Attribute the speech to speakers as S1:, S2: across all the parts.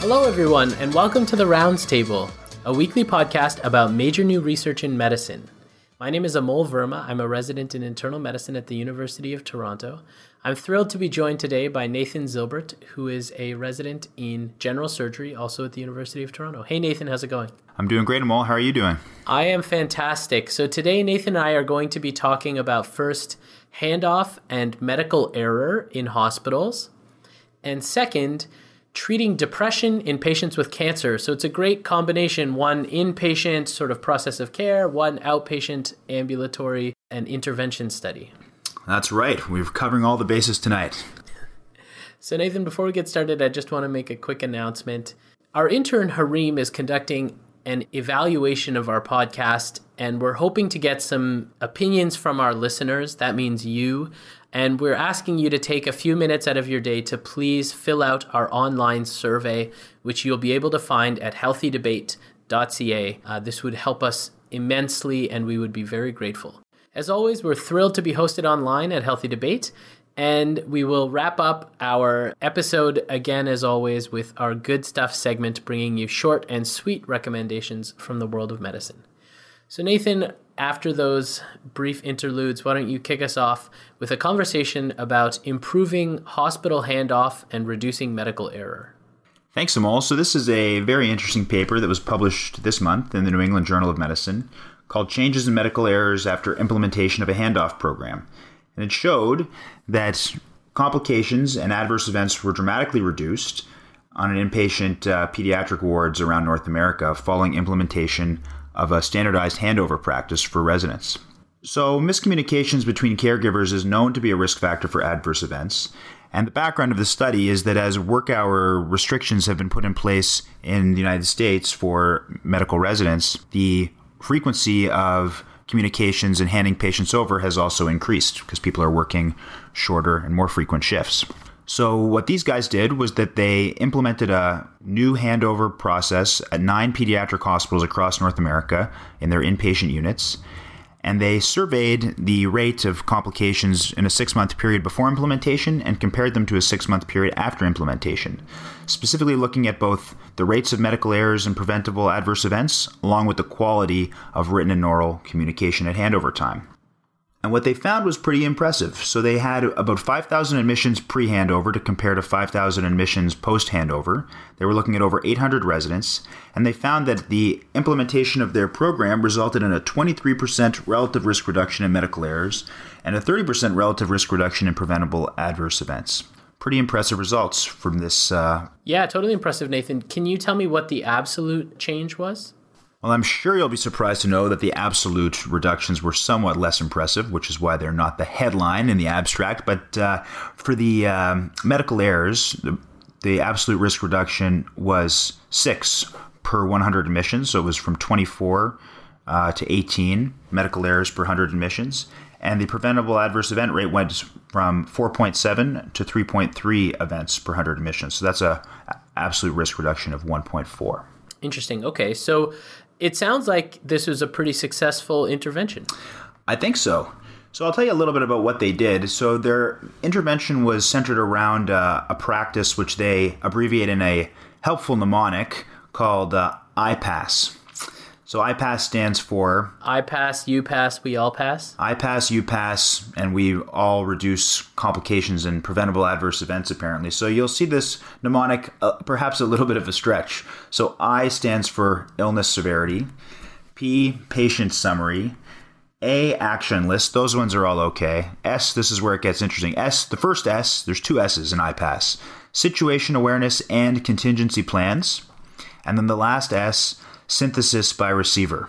S1: Hello, everyone, and welcome to the Rounds Table, a weekly podcast about major new research in medicine. My name is Amol Verma. I'm a resident in internal medicine at the University of Toronto. I'm thrilled to be joined today by Nathan Zilbert, who is a resident in general surgery, also at the University of Toronto. Hey, Nathan, how's it going?
S2: I'm doing great, Amol. How are you doing?
S1: I am fantastic. So, today, Nathan and I are going to be talking about first, handoff and medical error in hospitals, and second, treating depression in patients with cancer. So it's a great combination one inpatient sort of process of care, one outpatient ambulatory and intervention study.
S2: That's right. We're covering all the bases tonight.
S1: So, Nathan, before we get started, I just want to make a quick announcement. Our intern Harim is conducting an evaluation of our podcast, and we're hoping to get some opinions from our listeners. That means you and we're asking you to take a few minutes out of your day to please fill out our online survey, which you'll be able to find at healthydebate.ca. Uh, this would help us immensely, and we would be very grateful. As always, we're thrilled to be hosted online at Healthy Debate. And we will wrap up our episode again, as always, with our good stuff segment, bringing you short and sweet recommendations from the world of medicine. So, Nathan, after those brief interludes, why don't you kick us off with a conversation about improving hospital handoff and reducing medical error?
S2: Thanks, Amol. So, this is a very interesting paper that was published this month in the New England Journal of Medicine called Changes in Medical Errors After Implementation of a Handoff Program. And it showed that complications and adverse events were dramatically reduced on an inpatient uh, pediatric wards around North America following implementation of a standardized handover practice for residents. So, miscommunications between caregivers is known to be a risk factor for adverse events. And the background of the study is that as work hour restrictions have been put in place in the United States for medical residents, the frequency of communications and handing patients over has also increased because people are working shorter and more frequent shifts. So, what these guys did was that they implemented a new handover process at nine pediatric hospitals across North America in their inpatient units. And they surveyed the rate of complications in a six month period before implementation and compared them to a six month period after implementation, specifically looking at both the rates of medical errors and preventable adverse events, along with the quality of written and oral communication at handover time. And what they found was pretty impressive. So they had about 5,000 admissions pre handover to compare to 5,000 admissions post handover. They were looking at over 800 residents, and they found that the implementation of their program resulted in a 23% relative risk reduction in medical errors and a 30% relative risk reduction in preventable adverse events. Pretty impressive results from this. Uh...
S1: yeah, totally impressive, Nathan. Can you tell me what the absolute change was?
S2: Well, I'm sure you'll be surprised to know that the absolute reductions were somewhat less impressive, which is why they're not the headline in the abstract. But uh, for the um, medical errors, the, the absolute risk reduction was six per 100 admissions. So it was from 24 uh, to 18 medical errors per 100 admissions. And the preventable adverse event rate went from 4.7 to 3.3 events per 100 admissions. So that's a absolute risk reduction of 1.4.
S1: Interesting. Okay, so it sounds like this was a pretty successful intervention.
S2: I think so. So I'll tell you a little bit about what they did. So their intervention was centered around uh, a practice which they abbreviate in a helpful mnemonic called uh, IPASS. So IPASS stands for
S1: I pass, you pass, we all pass.
S2: I pass, you pass, and we all reduce complications and preventable adverse events, apparently. So you'll see this mnemonic uh, perhaps a little bit of a stretch. So I stands for illness severity, P, patient summary, A, action list. Those ones are all okay. S, this is where it gets interesting. S, the first S, there's two S's in IPASS situation awareness and contingency plans. And then the last S, synthesis by receiver.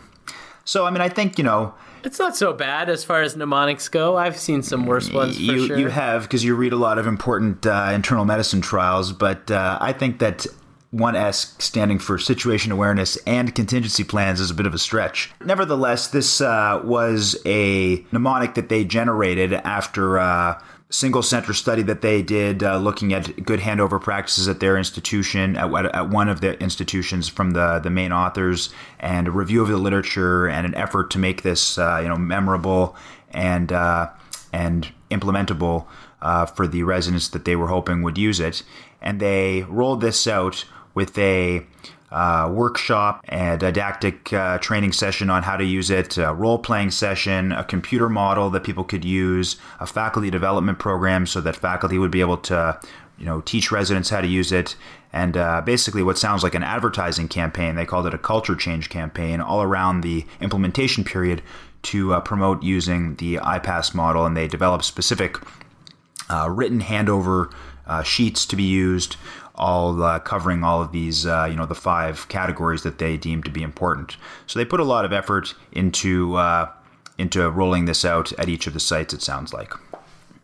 S2: So, I mean, I think, you know,
S1: it's not so bad as far as mnemonics go. I've seen some worse ones for
S2: you,
S1: sure.
S2: You have because you read a lot of important uh, internal medicine trials, but uh, I think that one S standing for situation awareness and contingency plans is a bit of a stretch. Nevertheless, this uh, was a mnemonic that they generated after uh, single center study that they did uh, looking at good handover practices at their institution, at, at, one of the institutions from the, the main authors, and a review of the literature and an effort to make this uh, you know memorable and uh, and implementable uh, for the residents that they were hoping would use it. And they rolled this out with a uh, workshop, a didactic uh, training session on how to use it, a role playing session, a computer model that people could use, a faculty development program so that faculty would be able to you know teach residents how to use it and uh, basically what sounds like an advertising campaign. They called it a culture change campaign all around the implementation period to uh, promote using the ipass model and they developed specific uh, written handover uh, sheets to be used all uh, covering all of these, uh, you know, the five categories that they deem to be important. So they put a lot of effort into uh, into rolling this out at each of the sites. It sounds like.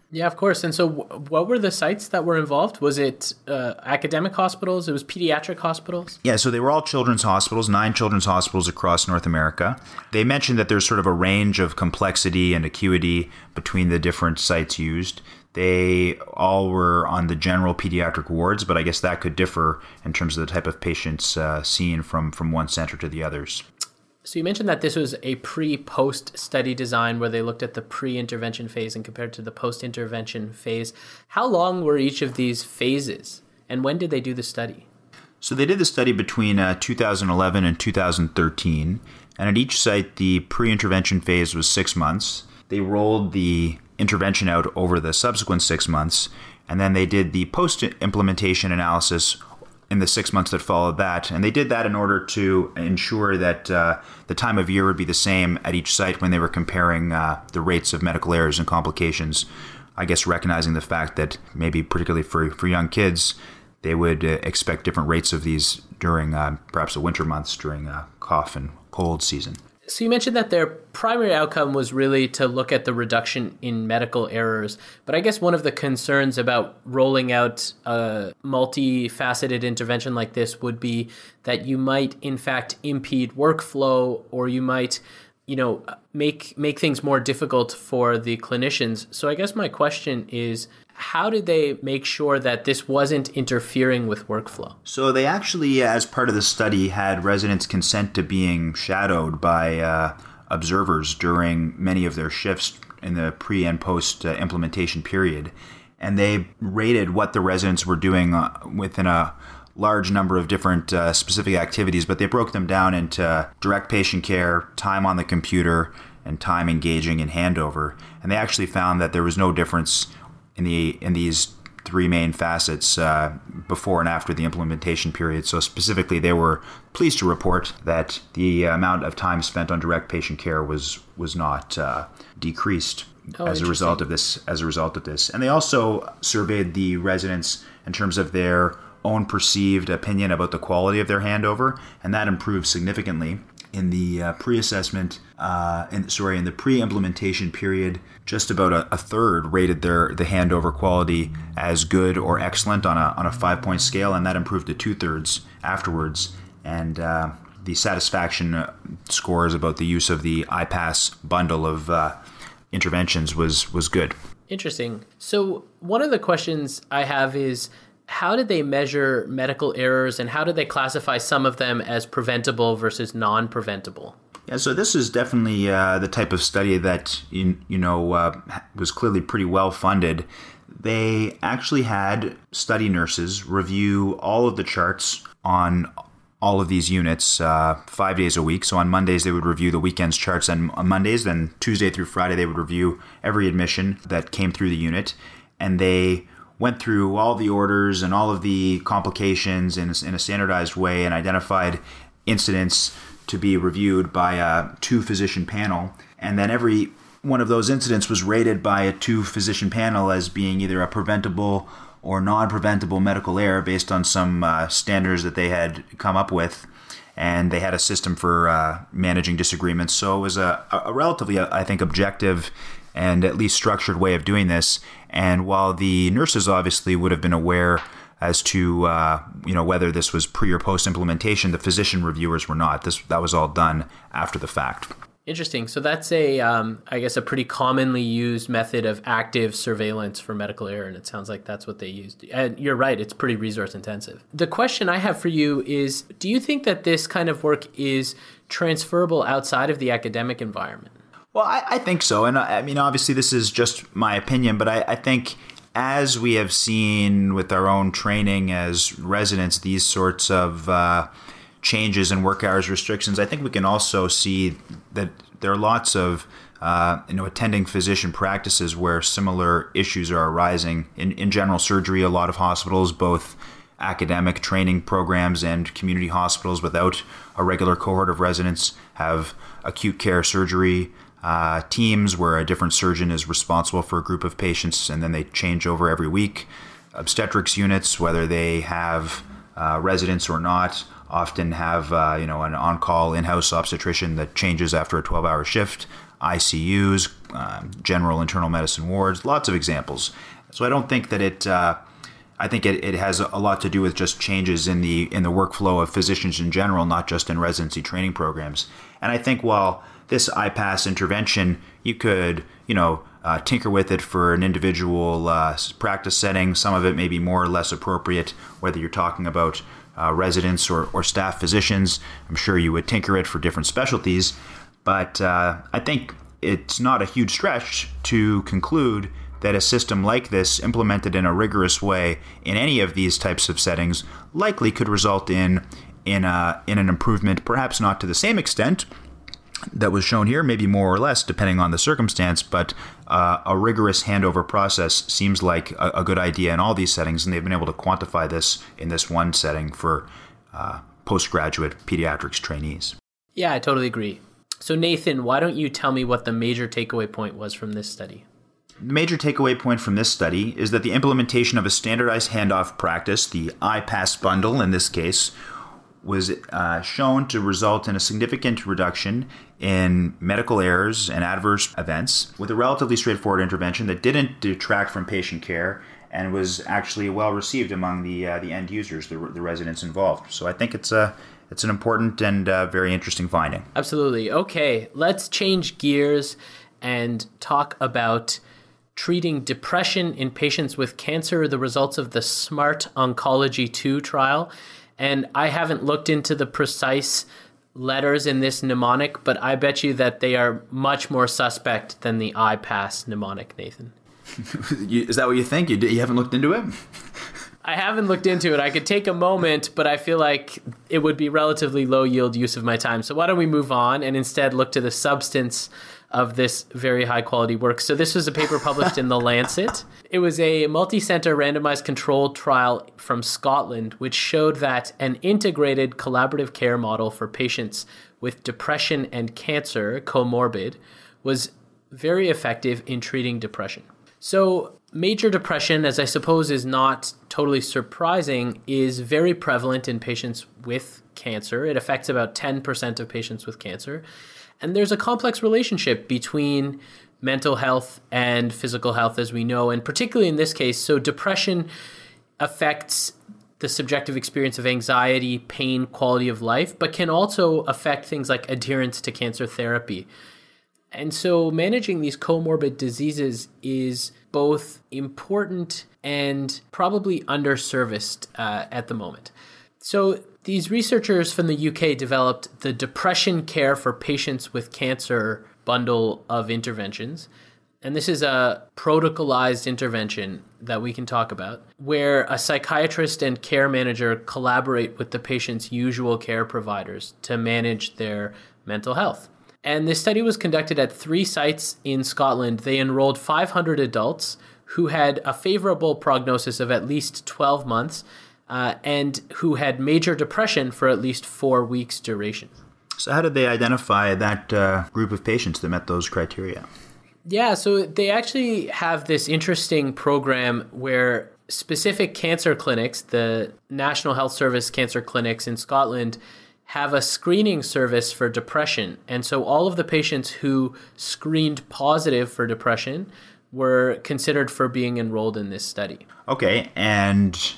S1: Yeah, of course. And so, what were the sites that were involved? Was it uh, academic hospitals? It was pediatric hospitals?
S2: Yeah, so they were all children's hospitals, nine children's hospitals across North America. They mentioned that there's sort of a range of complexity and acuity between the different sites used. They all were on the general pediatric wards, but I guess that could differ in terms of the type of patients uh, seen from, from one center to the others.
S1: So you mentioned that this was a pre-post study design where they looked at the pre-intervention phase and compared to the post-intervention phase. How long were each of these phases, and when did they do the study?
S2: So they did the study between uh, 2011 and 2013, and at each site the pre-intervention phase was six months. They rolled the intervention out over the subsequent six months, and then they did the post implementation analysis in the six months that followed that. And they did that in order to ensure that uh, the time of year would be the same at each site when they were comparing uh, the rates of medical errors and complications. I guess recognizing the fact that maybe, particularly for, for young kids, they would uh, expect different rates of these during uh, perhaps the winter months during uh, cough and cold season.
S1: So you mentioned that their primary outcome was really to look at the reduction in medical errors, but I guess one of the concerns about rolling out a multifaceted intervention like this would be that you might in fact impede workflow or you might you know make make things more difficult for the clinicians. So I guess my question is how did they make sure that this wasn't interfering with workflow?
S2: So they actually, as part of the study, had residents consent to being shadowed by uh, observers during many of their shifts in the pre and post uh, implementation period, and they rated what the residents were doing uh, within a large number of different uh, specific activities, but they broke them down into direct patient care, time on the computer, and time engaging in handover. And they actually found that there was no difference in the in these three main facets uh, before and after the implementation period. So specifically, they were pleased to report that the amount of time spent on direct patient care was was not uh, decreased oh, as a result of this. As a result of this, and they also surveyed the residents in terms of their own perceived opinion about the quality of their handover, and that improved significantly in the uh, pre-assessment, uh, sorry, in the pre-implementation period, just about a, a, third rated their the handover quality as good or excellent on a on a five point scale, and that improved to two thirds afterwards. And uh, the satisfaction uh, scores about the use of the iPass bundle of uh, interventions was was good.
S1: Interesting. So one of the questions I have is how did they measure medical errors and how did they classify some of them as preventable versus non preventable?
S2: Yeah, so this is definitely uh, the type of study that you, you know uh, was clearly pretty well funded. They actually had study nurses review all of the charts on all of these units uh, five days a week. So on Mondays they would review the weekends charts, and on Mondays, then Tuesday through Friday they would review every admission that came through the unit, and they went through all the orders and all of the complications in a, in a standardized way and identified incidents to be reviewed by a two physician panel. And then every one of those incidents was rated by a two physician panel as being either a preventable or non preventable medical error based on some uh, standards that they had come up with. And they had a system for uh, managing disagreements. So it was a, a relatively, I think, objective and at least structured way of doing this. And while the nurses obviously would have been aware as to uh, you know whether this was pre or post implementation, the physician reviewers were not. This that was all done after the fact.
S1: Interesting. So that's a, um, I guess, a pretty commonly used method of active surveillance for medical error, and it sounds like that's what they used. And you're right; it's pretty resource intensive. The question I have for you is: Do you think that this kind of work is transferable outside of the academic environment?
S2: Well, I, I think so, and I, I mean, obviously, this is just my opinion, but I, I think as we have seen with our own training as residents, these sorts of uh, changes in work hours restrictions, I think we can also see that there are lots of uh, you know attending physician practices where similar issues are arising. In, in general surgery, a lot of hospitals, both academic training programs and community hospitals without a regular cohort of residents, have acute care surgery uh, teams where a different surgeon is responsible for a group of patients and then they change over every week. Obstetrics units, whether they have uh, residents or not, often have uh, you know an on-call in-house obstetrician that changes after a 12-hour shift. ICUs, um, general internal medicine wards, lots of examples. So I don't think that it. Uh, I think it, it has a lot to do with just changes in the in the workflow of physicians in general, not just in residency training programs. And I think while this IPASS intervention, you could, you know, uh, tinker with it for an individual uh, practice setting. Some of it may be more or less appropriate, whether you're talking about uh, residents or, or staff physicians. I'm sure you would tinker it for different specialties. But uh, I think it's not a huge stretch to conclude that a system like this, implemented in a rigorous way in any of these types of settings, likely could result in in a, in an improvement, perhaps not to the same extent that was shown here, maybe more or less, depending on the circumstance, but uh, a rigorous handover process seems like a, a, good idea in all these settings, and they've been able to quantify this in this one setting for uh, postgraduate pediatrics trainees.
S1: Yeah, I totally agree. So, Nathan, why don't you tell me what the major takeaway point was from this study?
S2: The major takeaway point from this study is that the implementation of a standardized handoff practice, the IPASS bundle in this case, was uh, shown to result in a significant reduction in medical errors and adverse events with a relatively straightforward intervention that didn't detract from patient care and was actually well received among the uh, the end users, the, the residents involved. So I think it's a it's an important and uh, very interesting finding.
S1: Absolutely. Okay, let's change gears and talk about treating depression in patients with cancer, the results of the SMART Oncology 2 trial. And I haven't looked into the precise letters in this mnemonic, but I bet you that they are much more suspect than the IPASS mnemonic, Nathan.
S2: Is that what you think? You, you haven't looked into it?
S1: I haven't looked into it. I could take a moment, but I feel like it would be relatively low yield use of my time. So why don't we move on and instead look to the substance of this very high quality work. So this was a paper published in The Lancet. It was a multi-center randomized controlled trial from Scotland which showed that an integrated collaborative care model for patients with depression and cancer comorbid was very effective in treating depression. So major depression, as I suppose is not totally surprising, is very prevalent in patients with cancer. It affects about 10% of patients with cancer. And there's a complex relationship between mental health and physical health, as we know, and particularly in this case. So, depression affects the subjective experience of anxiety, pain, quality of life, but can also affect things like adherence to cancer therapy. And so, managing these comorbid diseases is both important and probably underserviced uh, at the moment. So, these researchers from the UK developed the Depression Care for Patients with Cancer bundle of interventions. And this is a protocolized intervention that we can talk about, where a psychiatrist and care manager collaborate with the patient's usual care providers to manage their mental health. And this study was conducted at three sites in Scotland. They enrolled 500 adults who had a favorable prognosis of at least 12 months uh, and who had major depression for at least four weeks' duration.
S2: So, how did they identify that uh, group of patients that met those criteria?
S1: Yeah, so they actually have this interesting program where specific cancer clinics, the National Health Service cancer clinics in Scotland, have a screening service for depression. And so all of the patients who screened positive for depression were considered for being enrolled in this study.
S2: Okay, and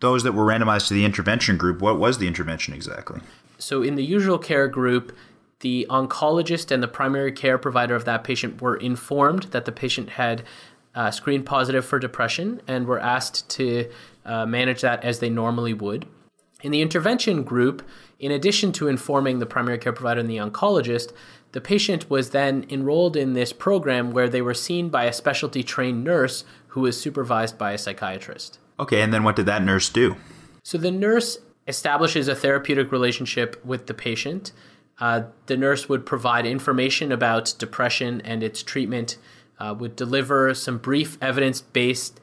S2: those that were randomized to the intervention group, what was the intervention exactly?
S1: So, in the usual care group, the oncologist and the primary care provider of that patient were informed that the patient had uh, screened positive for depression and were asked to uh, manage that as they normally would. In the intervention group, in addition to informing the primary care provider and the oncologist, the patient was then enrolled in this program where they were seen by a specialty trained nurse who was supervised by a psychiatrist.
S2: Okay, and then what did that nurse do?
S1: So the nurse establishes a therapeutic relationship with the patient. Uh, the nurse would provide information about depression and its treatment, uh, would deliver some brief evidence based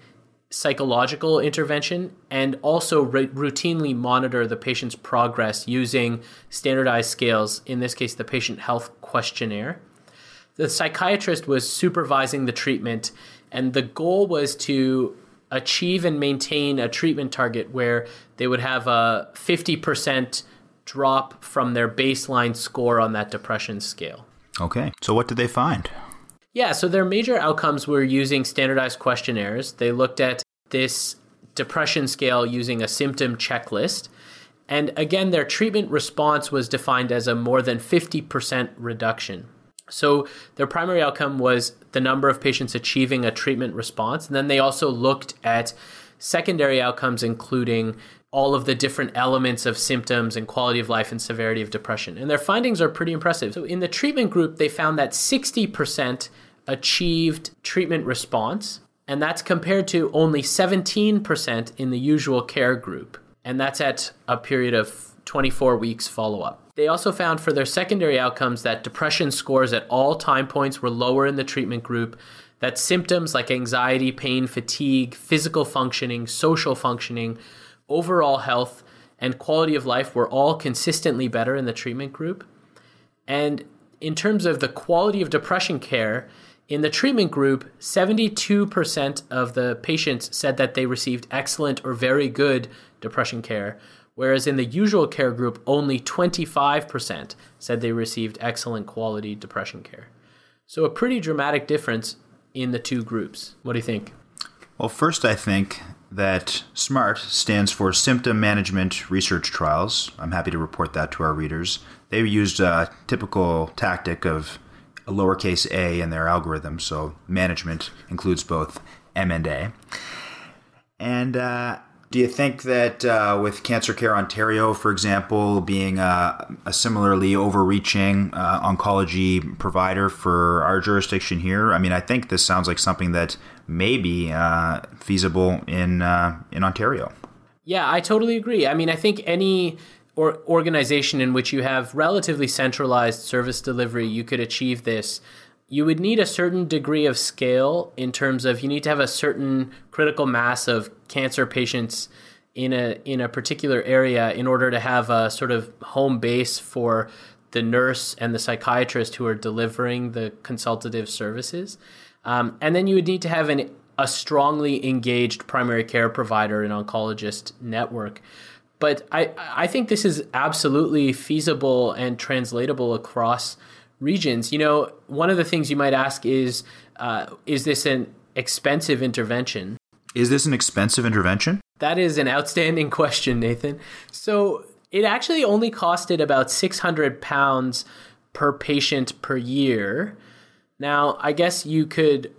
S1: psychological intervention, and also r- routinely monitor the patient's progress using standardized scales, in this case, the patient health questionnaire. The psychiatrist was supervising the treatment, and the goal was to achieve and maintain a treatment target where they would have a 50% drop from their baseline score on that depression scale.
S2: Okay. So, what did they find?
S1: Yeah, so their major outcomes were using standardized questionnaires. They looked at this depression scale using a symptom checklist. And again, their treatment response was defined as a more than 50% reduction. So their primary outcome was the number of patients achieving a treatment response. And then they also looked at secondary outcomes, including all of the different elements of symptoms and quality of life and severity of depression. And their findings are pretty impressive. So in the treatment group, they found that 60% achieved treatment response, and that's compared to only 17% in the usual care group. And that's at a period of 24 weeks follow up. They also found for their secondary outcomes that depression scores at all time points were lower in the treatment group, that symptoms like anxiety, pain, fatigue, physical functioning, social functioning, overall health, and quality of life were all consistently better in the treatment group. And in terms of the quality of depression care, in the treatment group, 72% of the patients said that they received excellent or very good depression care, whereas in the usual care group, only 25% said they received excellent quality depression care. So, a pretty dramatic difference in the two groups. What do you think?
S2: Well, first, I think that SMART stands for Symptom Management Research Trials. I'm happy to report that to our readers. They used a typical tactic of a lowercase a in their algorithm, so management includes both M and A. And uh, do you think that uh, with Cancer Care Ontario, for example, being a, a similarly overreaching uh, oncology provider for our jurisdiction here, I mean, I think this sounds like something that may be uh, feasible in uh, in Ontario.
S1: Yeah, I totally agree. I mean, I think any or organization in which you have relatively centralized service delivery, you could achieve this you would need a certain degree of scale in terms of you need to have a certain critical mass of cancer patients in a in a particular area in order to have a sort of home base for the nurse and the psychiatrist who are delivering the consultative services. Um, and then you would need to have an, a strongly engaged primary care provider and oncologist network. But I, I think this is absolutely feasible and translatable across regions. You know, one of the things you might ask is, uh, is this an expensive intervention?
S2: Is this an expensive intervention?
S1: That is an outstanding question, Nathan. So it actually only costed about 600 pounds per patient per year. Now, I guess you could.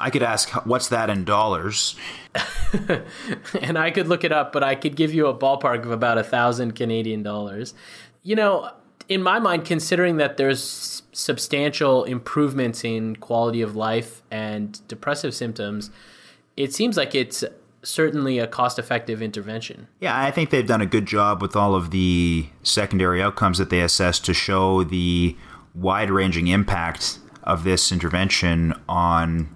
S2: I could ask, what's that in dollars?
S1: and I could look it up, but I could give you a ballpark of about a thousand Canadian dollars. You know, in my mind, considering that there's substantial improvements in quality of life and depressive symptoms, it seems like it's certainly a cost effective intervention.
S2: Yeah, I think they've done a good job with all of the secondary outcomes that they assess to show the wide ranging impact of this intervention on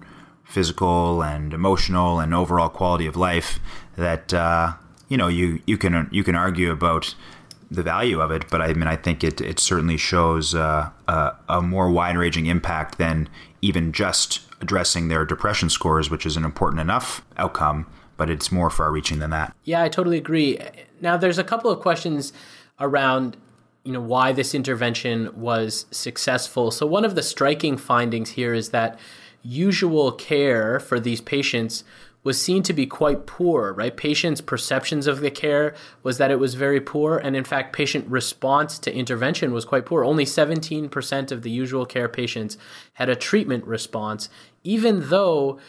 S2: physical and emotional and overall quality of life that uh, you know you you can you can argue about the value of it, but I mean, I think it, it certainly shows uh, a, a more wide ranging impact than even just addressing their depression scores, which is an important enough outcome, but it's more far reaching than that.
S1: Yeah, I totally agree. Now, there's a couple of questions around you know why this intervention was successful. So one of the striking findings here is that usual care for these patients was seen to be quite poor, right? Patients' perceptions of the care was that it was very poor, and in fact, patient response to intervention was quite poor. Only 17% of the usual care patients had a treatment response, even though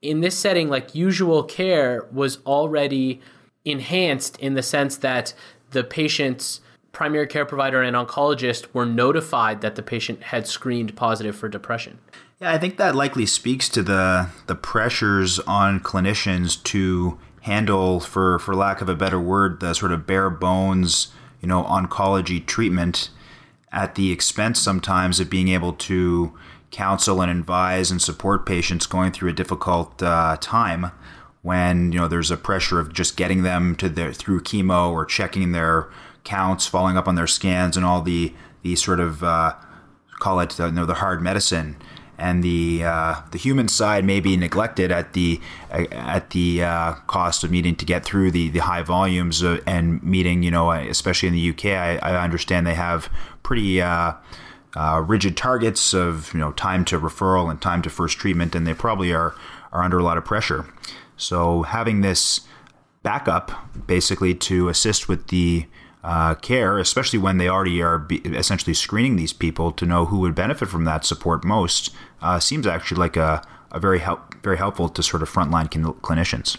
S1: in this setting, like usual care was already enhanced in the sense that the patient's primary care provider and oncologist were notified that the patient had screened positive for depression.
S2: Yeah, I think that likely speaks to the the pressures on clinicians to handle, for for lack of a better word, the sort of bare bones, you know, oncology treatment at the expense sometimes of being able to counsel and advise and support patients going through a difficult uh, time when you know there's a pressure of just getting them to their through chemo or checking their counts, following up on their scans, and all the the sort of uh, call it uh, you know the hard medicine. And the uh, the human side may be neglected at the at the uh, cost of needing to get through the, the high volumes of, and meeting you know especially in the UK I, I understand they have pretty uh, uh, rigid targets of you know time to referral and time to first treatment and they probably are are under a lot of pressure. So having this backup basically to assist with the uh, care, especially when they already are be- essentially screening these people to know who would benefit from that support most, uh, seems actually like a, a very help very helpful to sort of frontline clinicians.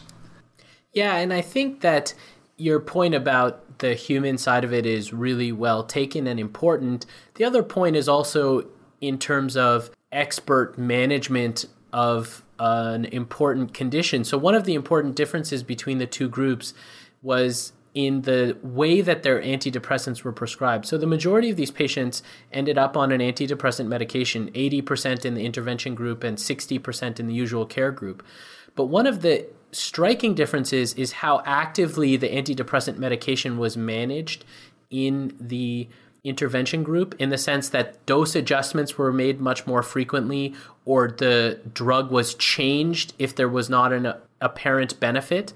S1: Yeah, and I think that your point about the human side of it is really well taken and important. The other point is also in terms of expert management of an important condition. So one of the important differences between the two groups was in the way that their antidepressants were prescribed. So the majority of these patients ended up on an antidepressant medication, 80% in the intervention group and 60% in the usual care group. But one of the striking differences is how actively the antidepressant medication was managed in the intervention group in the sense that dose adjustments were made much more frequently or the drug was changed if there was not an apparent benefit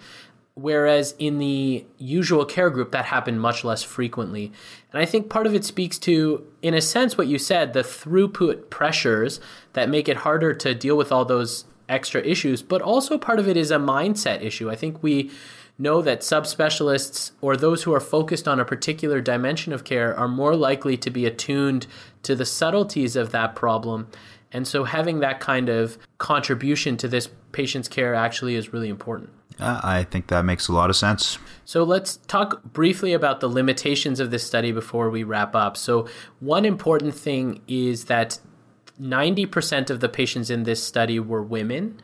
S1: whereas in the usual care group that happened much less frequently. And i think part of it speaks to in a sense what you said the throughput pressures that make it harder to deal with all those extra issues. But also part of it is a mindset issue. I think we know that subspecialists or those who are focused on a particular dimension of care are more likely to be attuned to the subtleties of that problem. And so having that kind of contribution to this patient's care actually is really important
S2: I think that makes a lot of sense.
S1: So let's talk briefly about the limitations of this study before we wrap up. So, one important thing is that 90% of the patients in this study were women,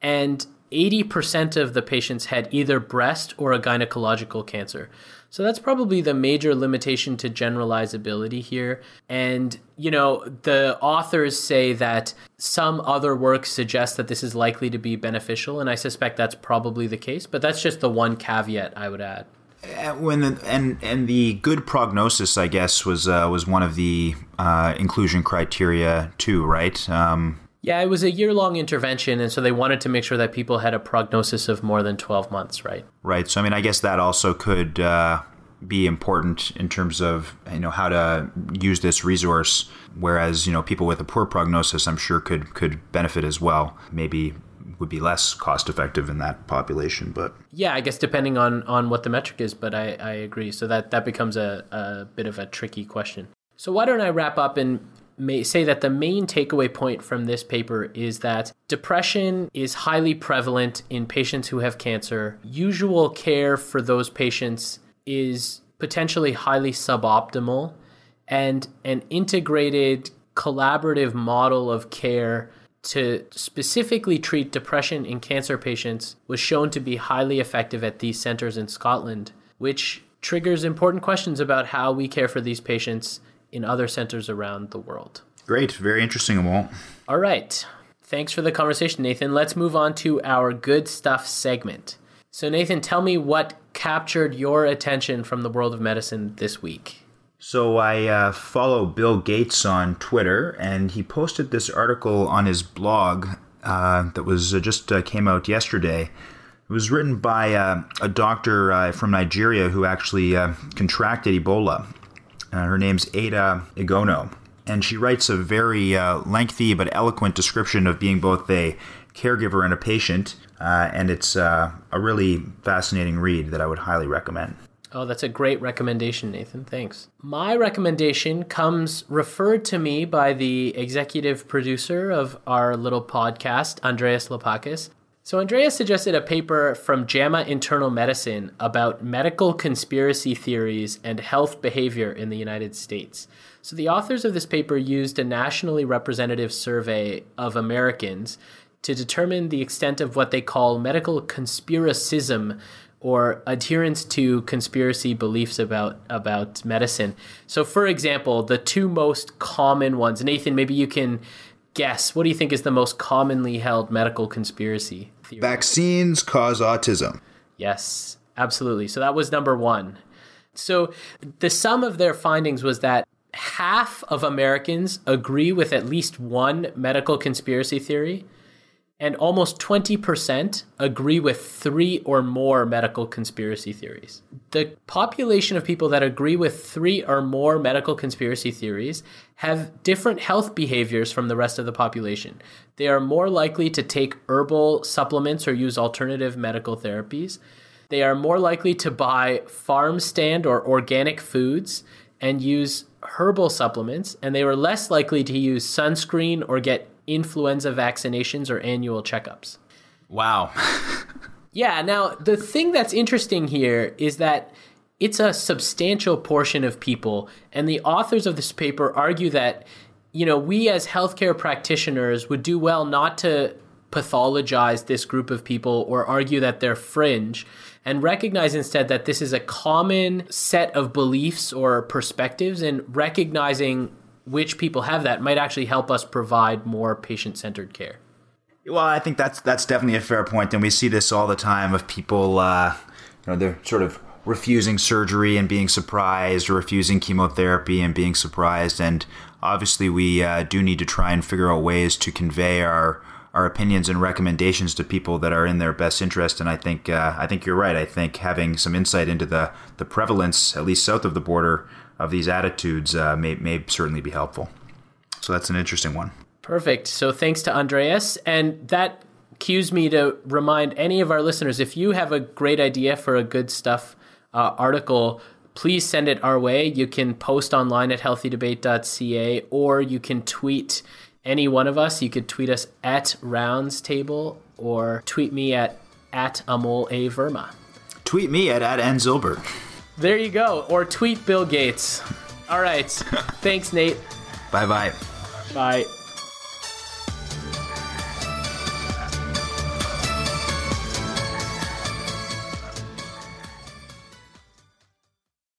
S1: and 80% of the patients had either breast or a gynecological cancer. So that's probably the major limitation to generalizability here. And, you know, the authors say that some other work suggests that this is likely to be beneficial, and I suspect that's probably the case, but that's just the one caveat I would add.
S2: Uh, when the, and and the good prognosis, I guess, was uh, was one of the uh, inclusion criteria too, right? Um,
S1: yeah, it was a year long intervention, and so they wanted to make sure that people had a prognosis of more than 12 months, right?
S2: Right. So, I mean, I guess that also could uh, be important in terms of, you know, how to use this resource. Whereas, you know, people with a poor prognosis, I'm sure, could, could benefit as well. Maybe would be less cost effective in that population but
S1: yeah i guess depending on on what the metric is but i i agree so that that becomes a, a bit of a tricky question so why don't i wrap up and may say that the main takeaway point from this paper is that depression is highly prevalent in patients who have cancer. Usual care for those patients is potentially highly suboptimal, and an integrated collaborative model of care to specifically treat depression in cancer patients was shown to be highly effective at these centers in Scotland, which triggers important questions about how we care for these patients in other centers around the world.
S2: Great. Very interesting, Walt.
S1: All right. Thanks for the conversation, Nathan. Let's move on to our good stuff segment. So, Nathan, tell me what captured your attention from the world of medicine this week.
S2: So, I uh, follow Bill Gates on Twitter, and he posted this article on his blog uh, that was uh, just uh, came out yesterday. It was written by uh, a doctor uh, from Nigeria who actually contracted Ebola. Her name's Ada Igonoh and she writes a very uh, lengthy but eloquent description of being both a caregiver and a patient. Uh, and it's uh, a really fascinating read that I would highly recommend.
S1: Oh, that's a great recommendation, Nathan. Thanks. My recommendation comes referred to me by the executive producer of our little podcast, Andreas Lapakis. So, Andrea suggested a paper from JAMA Internal Medicine about medical conspiracy theories and health behavior in the United States. So, the authors of this paper used a nationally representative survey of Americans to determine the extent of what they call medical conspiracism or adherence to conspiracy beliefs about about medicine. So for example, the two most common ones, Nathan, maybe you can guess. What do you think is the most commonly held medical conspiracy
S2: theory? Vaccines cause autism.
S1: Yes, absolutely. So that was number 1. So the sum of their findings was that half of Americans agree with at least one medical conspiracy theory and almost 20% agree with three or more medical conspiracy theories. The population of people that agree with three or more medical conspiracy theories have different health behaviors from the rest of the population. They are more likely to take herbal supplements or use alternative medical therapies. They are more likely to buy farm stand or organic foods and use herbal supplements, and they were less likely to use sunscreen or get influenza vaccinations or annual checkups.
S2: Wow.
S1: yeah, now the thing that's interesting here is that it's a substantial portion of people, and the authors of this paper argue that, you know, we as healthcare practitioners would do well not to pathologize this group of people or argue that they're fringe and recognize instead that this is a common set of beliefs or perspectives and recognizing which people have that might actually help us provide more patient centered care.
S2: Well, I think that's that's definitely a fair point, and we see this all the time of people. Uh, you know, they're sort of refusing surgery and being surprised, or refusing chemotherapy and being surprised. And obviously, we uh, do need to try and figure out ways to convey our our opinions and recommendations to people that are in their best interest. And I think uh, I think you're right. I think having some insight into the the prevalence, at least south of the border, of these attitudes uh, may, may certainly be helpful. So that's an interesting one.
S1: Perfect. So thanks to Andreas. And that cues me to remind any of our listeners if you have a great idea for a good stuff uh, article, please send it our way. You can post online at healthydebate.ca or you can tweet any one of us. You could tweet us at Rounds Table or tweet me at at Amol A. Verma.
S2: Tweet me at, at N. Zilbert.
S1: There you go. Or tweet Bill Gates. All right. Thanks, Nate.
S2: Bye bye.
S1: Bye.